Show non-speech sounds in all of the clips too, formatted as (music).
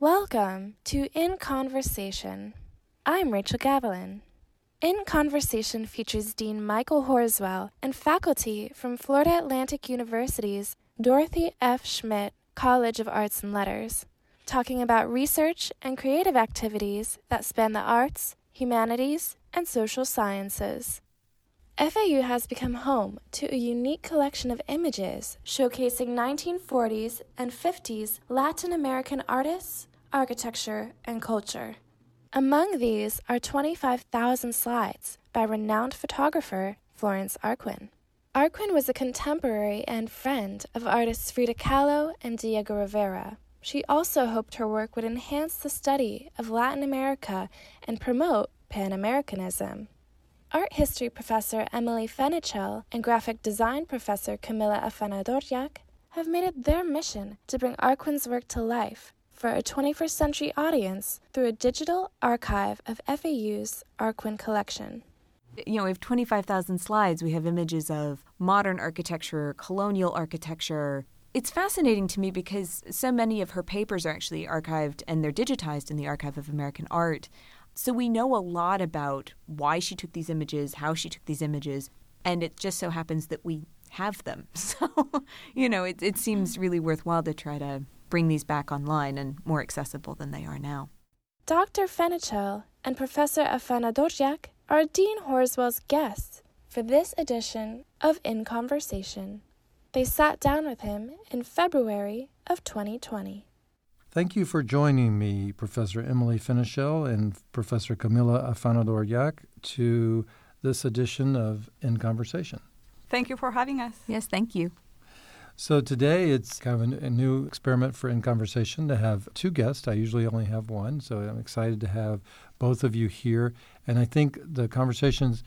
Welcome to In Conversation. I'm Rachel Gavilan. In Conversation features Dean Michael Horswell and faculty from Florida Atlantic University's Dorothy F. Schmidt College of Arts and Letters, talking about research and creative activities that span the arts, humanities, and social sciences. FAU has become home to a unique collection of images showcasing 1940s and 50s Latin American artists, architecture, and culture. Among these are 25,000 slides by renowned photographer Florence Arquin. Arquin was a contemporary and friend of artists Frida Kahlo and Diego Rivera. She also hoped her work would enhance the study of Latin America and promote Pan Americanism. Art history professor Emily Fenichel and graphic design professor Camila Afanador-Llach have made it their mission to bring Arquin's work to life for a 21st century audience through a digital archive of FAU's Arquin collection. You know, we have 25,000 slides. We have images of modern architecture, colonial architecture. It's fascinating to me because so many of her papers are actually archived and they're digitized in the Archive of American Art. So we know a lot about why she took these images, how she took these images, and it just so happens that we have them. (laughs) So, you know, it, it seems really worthwhile to try to bring these back online and more accessible than they are now. Dr. Fenichel and Professor Afanador-Llach are Dean Horswell's guests for this edition of In Conversation. They sat down with him in February of 2020. Thank you for joining me, Professor Emily Fenichel and Professor Camila Afanador-Llach, to this edition of In Conversation. Thank you for having us. Yes, thank you. So today it's kind of a, a, new experiment for In Conversation to have two guests. I usually only have one, so I'm excited to have both of you here. And I think the conversation's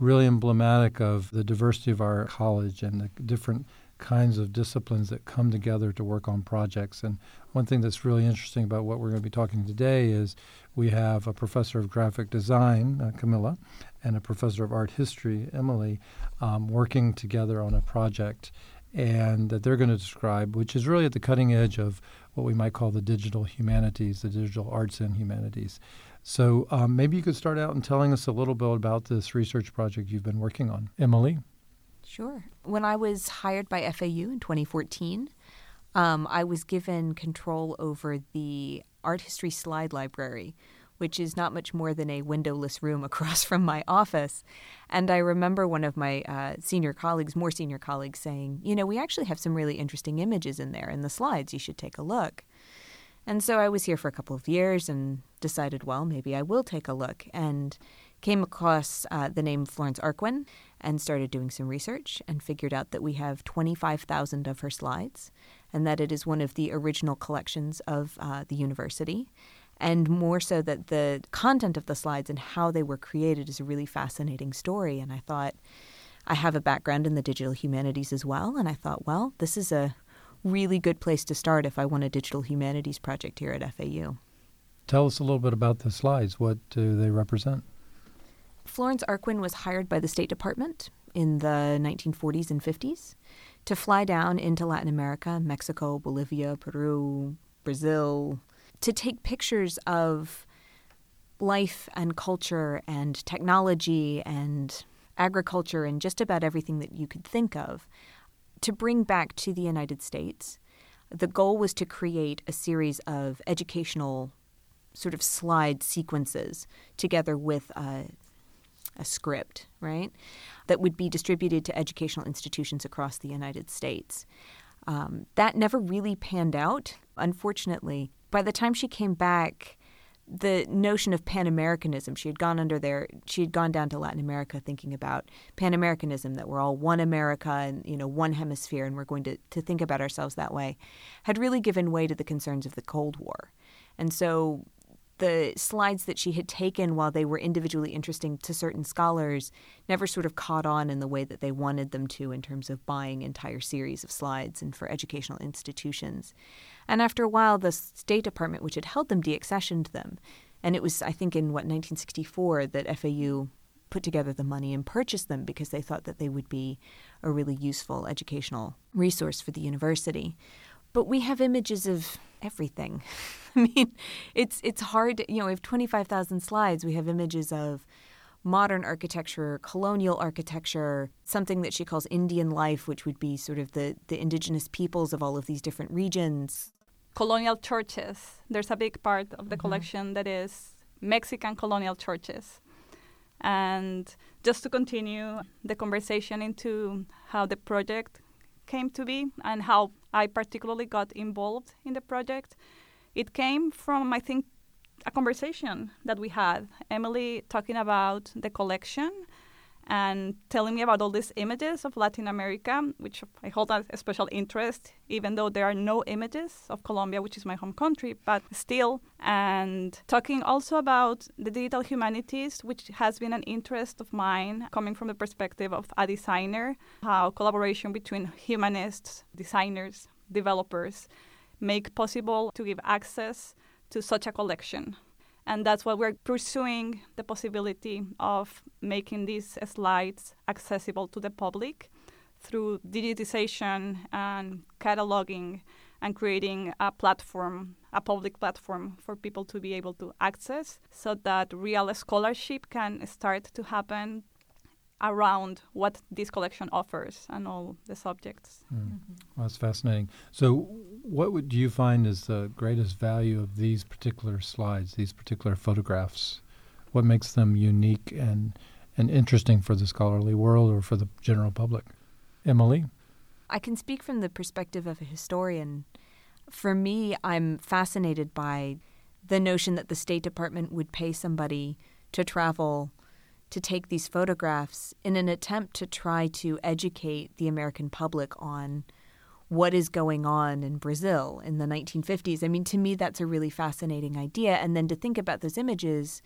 really emblematic of the diversity of our college and the different kinds of disciplines that come together to work on projects. And one thing that's really interesting about what we're going to be talking today is we have a professor of graphic design, uh, Camila, and a professor of art history, Emily, um, working together on a project and that they're going to describe, which is really at the cutting edge of what we might call the digital humanities, the digital arts and humanities. So um, maybe you could start out and telling us a little bit about this research project you've been working on. Emily? Sure. When I was hired by FAU in 2014, um, I was given control over the art history slide library, which is not much more than a windowless room (laughs) across from my office. And I remember one of my uh, senior colleagues, more senior colleagues, saying, You know, we actually have some really interesting images in there in the slides. You should take a look. And so I was here for a couple of years and decided, well, maybe I will take a look. And came across uh, the name Florence Arquin and started doing some research and figured out that we have 25,000 of her slides and that it is one of the original collections of uh, the university. And more so, that the content of the slides and how they were created is a really fascinating story. And I thought, I have a background in the digital humanities as well. And I thought, well, this is a really good place to start if I want a digital humanities project here at FAU. Tell us a little bit about the slides. What do they represent? Florence Arquin was hired by the State Department in the 1940s and 50s to fly down into Latin America, Mexico, Bolivia, Peru, Brazil, to take pictures of life and culture and technology and agriculture and just about everything that you could think of to bring back to the United States. The goal was to create a series of educational sort of slide sequences together with uh, a script, right, that would be distributed to educational institutions across the United States. Um, that never really panned out, unfortunately. By the time she came back, the notion of Pan Americanism, she had gone under there, she had gone down to Latin America thinking about Pan Americanism, that we're all one America and, you know, one hemisphere and we're going to, to think about ourselves that way, had really given way to the concerns of the Cold War. And so the slides that she had taken while they were individually interesting to certain scholars never sort of caught on in the way that they wanted them to in terms of buying entire series of slides and for educational institutions. And after a while, the State Department, which had held them, deaccessioned them. And it was, I think, in what, 1964 that FAU put together the money and purchased them because they thought that they would be a really useful educational resource for the university. But we have images of everything. (laughs) I mean, it's it's hard. You know, we have twenty five thousand slides. We have images of modern architecture, colonial architecture, something that she calls Indian life, which would be sort of the the indigenous peoples of all of these different regions. Colonial churches. There's a big part of the mm-hmm. collection that is Mexican colonial churches. And just to continue the conversation into how the project came to be and how I particularly got involved in the project, it came from, I think, a conversation that we had. Emily talking about the collection and telling me about all these images of Latin America, which I hold a special interest, even though there are no images of Colombia, which is my home country, but still. And talking also about the digital humanities, which has been an interest of mine, coming from the perspective of a designer, how collaboration between humanists, designers, developers make possible to give access to such a collection and that's why we're pursuing the possibility of making these slides accessible to the public through digitization and cataloging and creating a platform, a public platform for people to be able to access so that real scholarship can start to happen around what this collection offers and all the subjects. Mm. Mm-hmm. Well, that's fascinating. So, what would you find is the greatest value of these particular slides, these particular photographs? What makes them unique and and interesting for the scholarly world or for the general public? Emily, I can speak from the perspective of a historian. For me, I'm fascinated by the notion that the State Department would pay somebody to travel to take these photographs in an attempt to try to educate the American public on what is going on in Brazil in the 1950s. I mean, to me, that's a really fascinating idea. And then to think about those images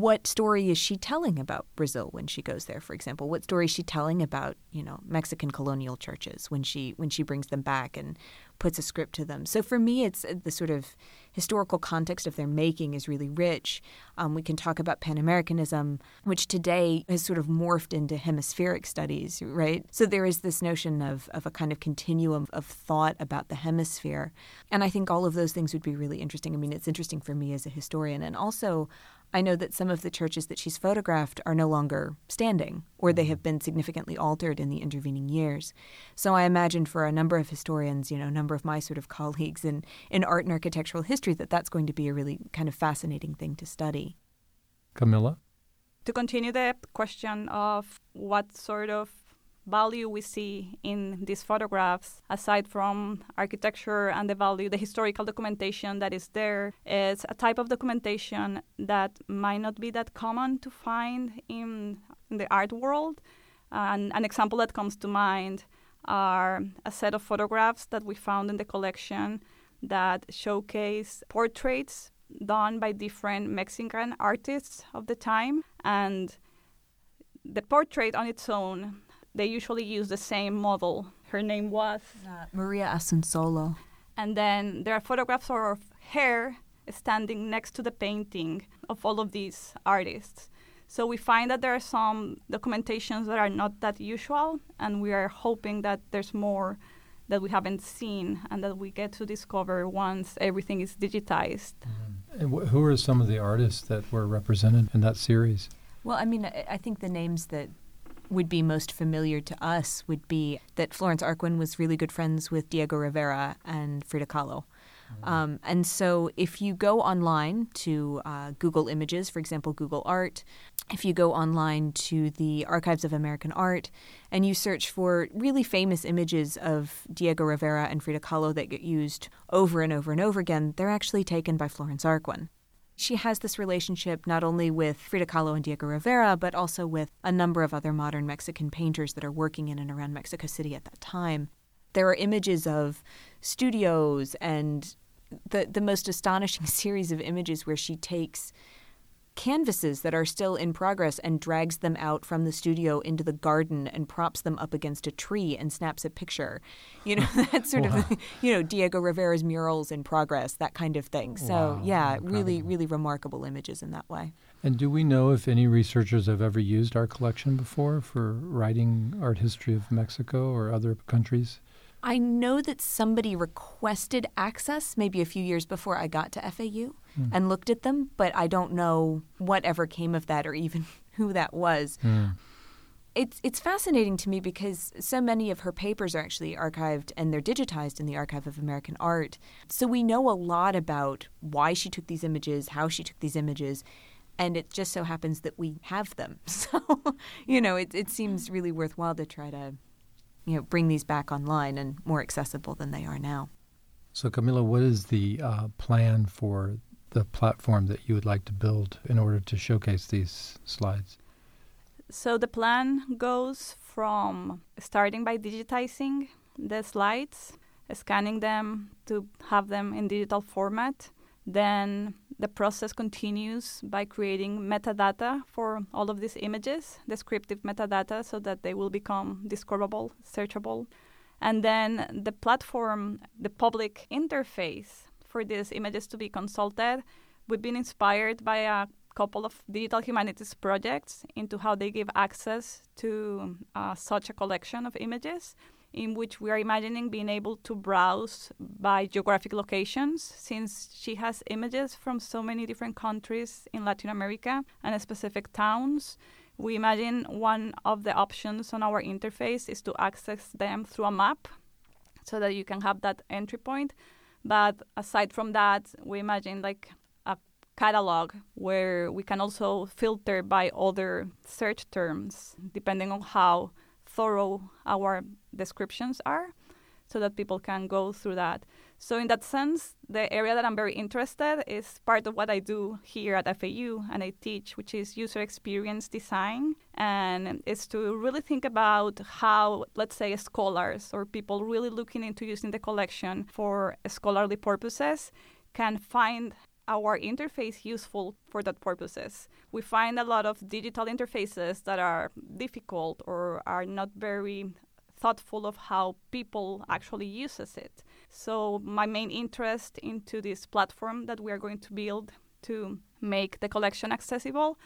what story is she telling about Brazil when she goes there, for example? What story is she telling about, you know, Mexican colonial churches when she when she brings them back and puts a script to them? So for me, it's uh, the sort of historical context of their making is really rich. Um, we can talk about Pan Americanism, which today has sort of morphed into hemispheric studies, right? So there is this notion of of a kind of continuum of thought about the hemisphere, and I think all of those things would be really interesting. I mean, it's interesting for me as a historian, and also I know that some of the churches that she's photographed are no longer standing, or they mm. have been significantly altered in the intervening years. So I imagine for a number of historians, you know, a number of my sort of colleagues in, in art and architectural history, that that's going to be a really kind of fascinating thing to study. Camila? To continue the question of what sort of value we see in these photographs, aside from architecture and the value, the historical documentation that is there, is a type of documentation that might not be that common to find in, in the art world. And an example that comes to mind are a set of photographs that we found in the collection that showcase portraits done by different Mexican artists of the time. And the portrait on its own they usually use the same model. Her name was uh, Maria Asunsolo. And then there are photographs of her standing next to the painting of all of these artists. So we find that there are some documentations that are not that usual, and we are hoping that there's more that we haven't seen and that we get to discover once everything is digitized. Mm-hmm. And wh- who are some of the artists that were represented in that series? Well, I mean, I, I think the names that would be most familiar to us would be that Florence Arquin was really good friends with Diego Rivera and Frida Kahlo. Mm-hmm. Um, and so, if you go online to uh, Google Images, for example, Google Art, if you go online to the Archives of American Art and you search for really famous images of Diego Rivera and Frida Kahlo that get used over and over and over again, they're actually taken by Florence Arquin. She has this relationship not only with Frida Kahlo and Diego Rivera, but also with a number of other modern Mexican painters that are working in and around Mexico City at that time. There are images of studios and the, the most astonishing (laughs) series of images where she takes canvases that are still in progress and drags them out from the studio into the garden and props them up against a tree and snaps a picture. You know, (laughs) that sort wow. of, (laughs) you know, Diego Rivera's murals in progress, that kind of thing. So, wow. yeah, Incredible. really, really remarkable images in that way. And do we know if any researchers have ever used our collection before for writing art history of Mexico or other countries? I know that somebody requested access maybe a few years before I got to FAU mm. and looked at them, but I don't know whatever came of that or even (laughs) who that was. Mm. It's it's fascinating to me because so many of her papers are actually archived and they're digitized in the Archive of American Art. So we know a lot about why she took these images, how she took these images, and it just so happens that we have them. (laughs) So, you know, it it seems really worthwhile to try to you know, bring these back online and more accessible than they are now. So, Camila, what is the uh, plan for the platform that you would like to build in order to showcase these slides? So, the plan goes from starting by digitizing the slides, scanning them to have them in digital format, then the process continues by creating metadata for all of these images, descriptive metadata, so that they will become discoverable, searchable. And then the platform, the public interface for these images to be consulted, we've been inspired by a couple of digital humanities projects into how they give access to uh, such a collection of images in which we are imagining being able to browse by geographic locations since she has images from so many different countries in Latin America and specific towns. We imagine one of the options on our interface is to access them through a map so that you can have that entry point. But aside from that, we imagine like a catalog where we can also filter by other search terms depending on how thorough our descriptions are so that people can go through that. So, in that sense, the area that I'm very interested is part of what I do here at FAU and I teach, which is user experience design. And it's to really think about how, let's say, scholars or people really looking into using the collection for scholarly purposes can find our interface useful for that purposes. We find a lot of digital interfaces that are difficult or are not very thoughtful of how people actually uses it. So my main interest into this platform that we are going to build to make the collection accessible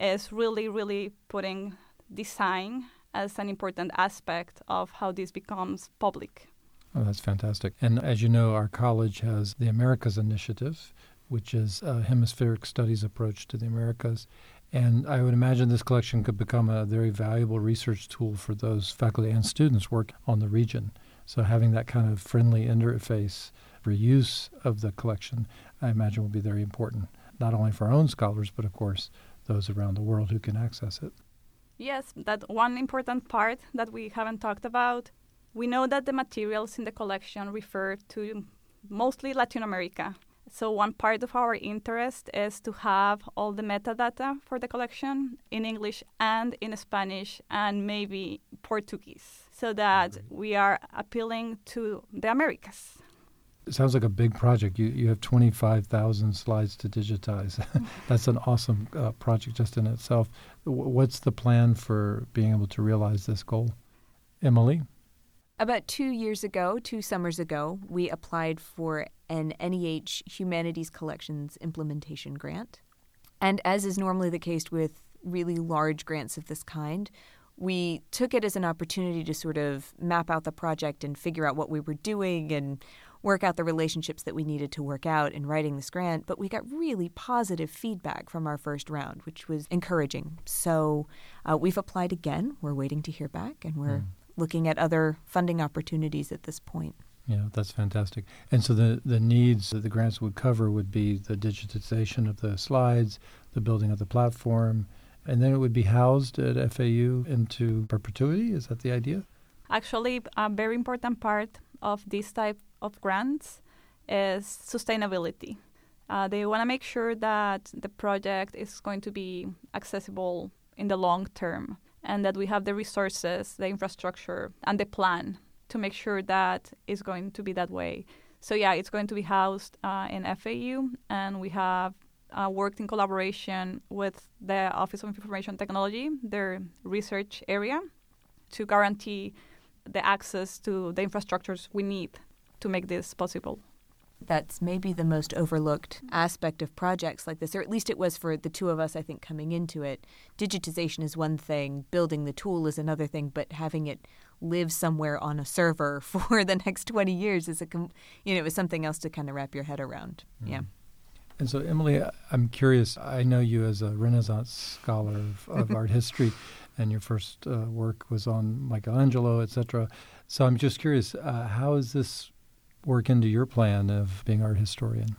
is really really putting design as an important aspect of how this becomes public. Oh, that's fantastic. And as you know, our college has the Americas Initiative, which is a hemispheric studies approach to the Americas. And I would imagine this collection could become a very valuable research tool for those faculty and students work on the region. So having that kind of friendly interface for use of the collection, I imagine will be very important, not only for our own scholars, but of course those around the world who can access it. Yes, that one important part that we haven't talked about. We know that the materials in the collection refer to mostly Latin America, so one part of our interest is to have all the metadata for the collection in English and in Spanish and maybe Portuguese so that mm-hmm. we are appealing to the Americas. It sounds like a big project. You, you have 25,000 slides to digitize. (laughs) That's an awesome uh, project just in itself. W- what's the plan for being able to realize this goal? Emily? About two years ago, two summers ago, we applied for an NEH Humanities Collections Implementation Grant. And as is normally the case with really large grants of this kind, we took it as an opportunity to sort of map out the project and figure out what we were doing and work out the relationships that we needed to work out in writing this grant. But we got really positive feedback from our first round, which was encouraging. So uh, we've applied again. We're waiting to hear back, and we're mm looking at other funding opportunities at this point. Yeah, that's fantastic. And so the, the needs that the grants would cover would be the digitization of the slides, the building of the platform, and then it would be housed at FAU into perpetuity. Is that the idea? Actually, a very important part of this type of grants is sustainability. Uh, they want to make sure that the project is going to be accessible in the long term and that we have the resources, the infrastructure, and the plan to make sure that it's going to be that way. So yeah, it's going to be housed uh, in FAU, and we have uh, worked in collaboration with the Office of Information Technology, their research area, to guarantee the access to the infrastructures we need to make this possible that's maybe the most overlooked aspect of projects like this, or at least it was for the two of us, I think, coming into it. Digitization is one thing, building the tool is another thing, but having it live somewhere on a server (laughs) for the next 20 years is a you know it was something else to kind of wrap your head around mm. yeah and so emily i'm curious i know you as a renaissance scholar of, of art history and your first uh, work was on michelangelo etc so i'm just curious uh, how does this work into your plan of being art historian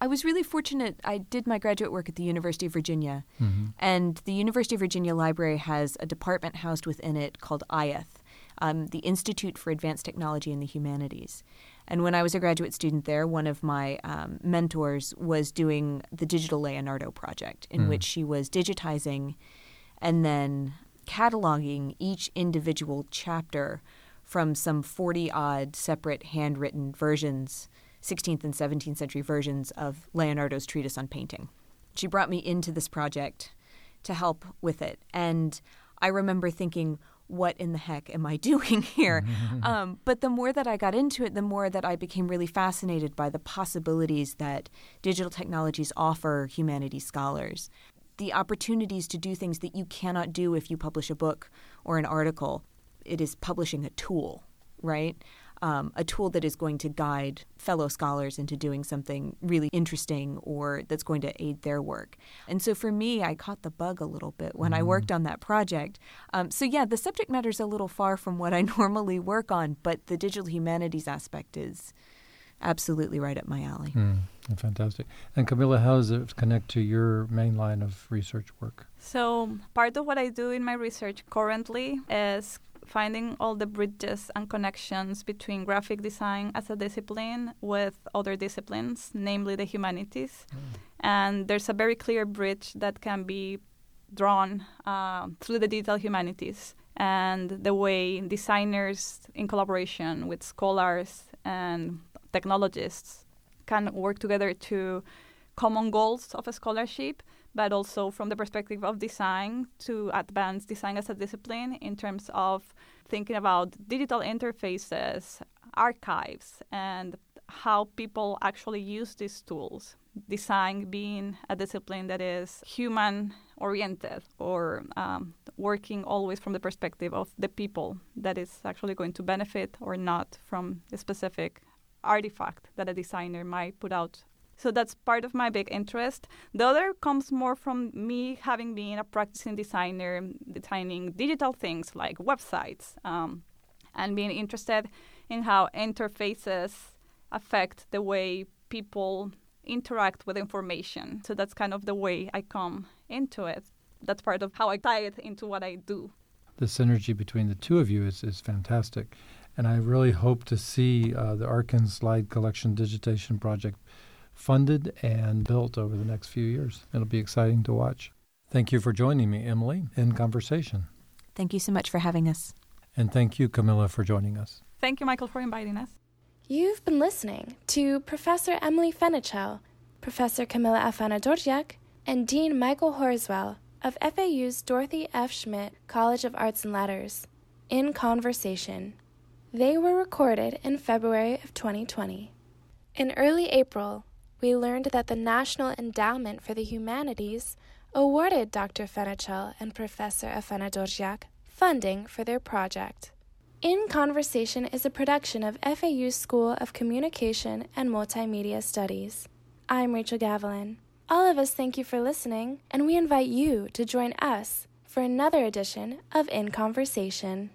I was really fortunate. I did my graduate work at the University of Virginia, mm-hmm. and the University of Virginia Library has a department housed within it called IATH, um, the Institute for Advanced Technology in the Humanities. And when I was a graduate student there, one of my um, mentors was doing the Digital Leonardo project, in mm. which she was digitizing and then cataloging each individual chapter from some 40 odd separate handwritten versions, 16th and 17th century versions of Leonardo's treatise on painting. She brought me into this project to help with it. And I remember thinking, what in the heck am I (laughs) doing here? (laughs) um, but the more that I got into it, the more that I became really fascinated by the possibilities that digital technologies offer humanities scholars. The opportunities to do things that you cannot do if you publish a book or an article. It is publishing a tool, right? um, a tool that is going to guide fellow scholars into doing something really interesting or that's going to aid their work. And so for me, I caught the bug a little bit when mm. I worked on that project. Um, so yeah, the subject matter is a little far from what I (laughs) normally work on, but the digital humanities aspect is absolutely right up my alley. Mm, fantastic. And Camila, how does it connect to your main line of research work? So, part of what I do in my research currently is finding all the bridges and connections between graphic design as a discipline with other disciplines, namely the humanities. Mm. And there's a very clear bridge that can be drawn uh, through the digital humanities and the way designers, in collaboration with scholars and technologists, can work together to common goals of a scholarship but also from the perspective of design to advance design as a discipline in terms of thinking about digital interfaces, archives, and how people actually use these tools. Design being a discipline that is human oriented or um, working always from the perspective of the people that is actually going to benefit or not from a specific artifact that a designer might put out so that's part of my big interest. The other comes more from me having been a practicing designer, designing digital things like websites, um, and being interested in how interfaces affect the way people interact with information. So that's kind of the way I come into it. That's part of how I tie it into what I do. The synergy between the two of you is, is fantastic. And I really hope to see uh, the Arquin Slide Collection Digitation Project funded and built over the next few years. It'll be exciting to watch. Thank you for joining me, Emily, in conversation. Thank you so much for having us. And thank you, Camila, for joining us. Thank you, Michael, for inviting us. You've been listening to Professor Emily Fenichel, Professor Camila Afanador-Llach, and Dean Michael Horswell of FAU's Dorothy F. Schmidt College of Arts and Letters in conversation. They were recorded in February of 2020. In early April, we learned that the National Endowment for the Humanities awarded Dr. Fenichel and Professor Afanador-Llach funding for their project. In Conversation is a production of FAU School of Communication and Multimedia Studies. I'm Rachel Gavilan. All of us thank you for listening, and we invite you to join us for another edition of In Conversation.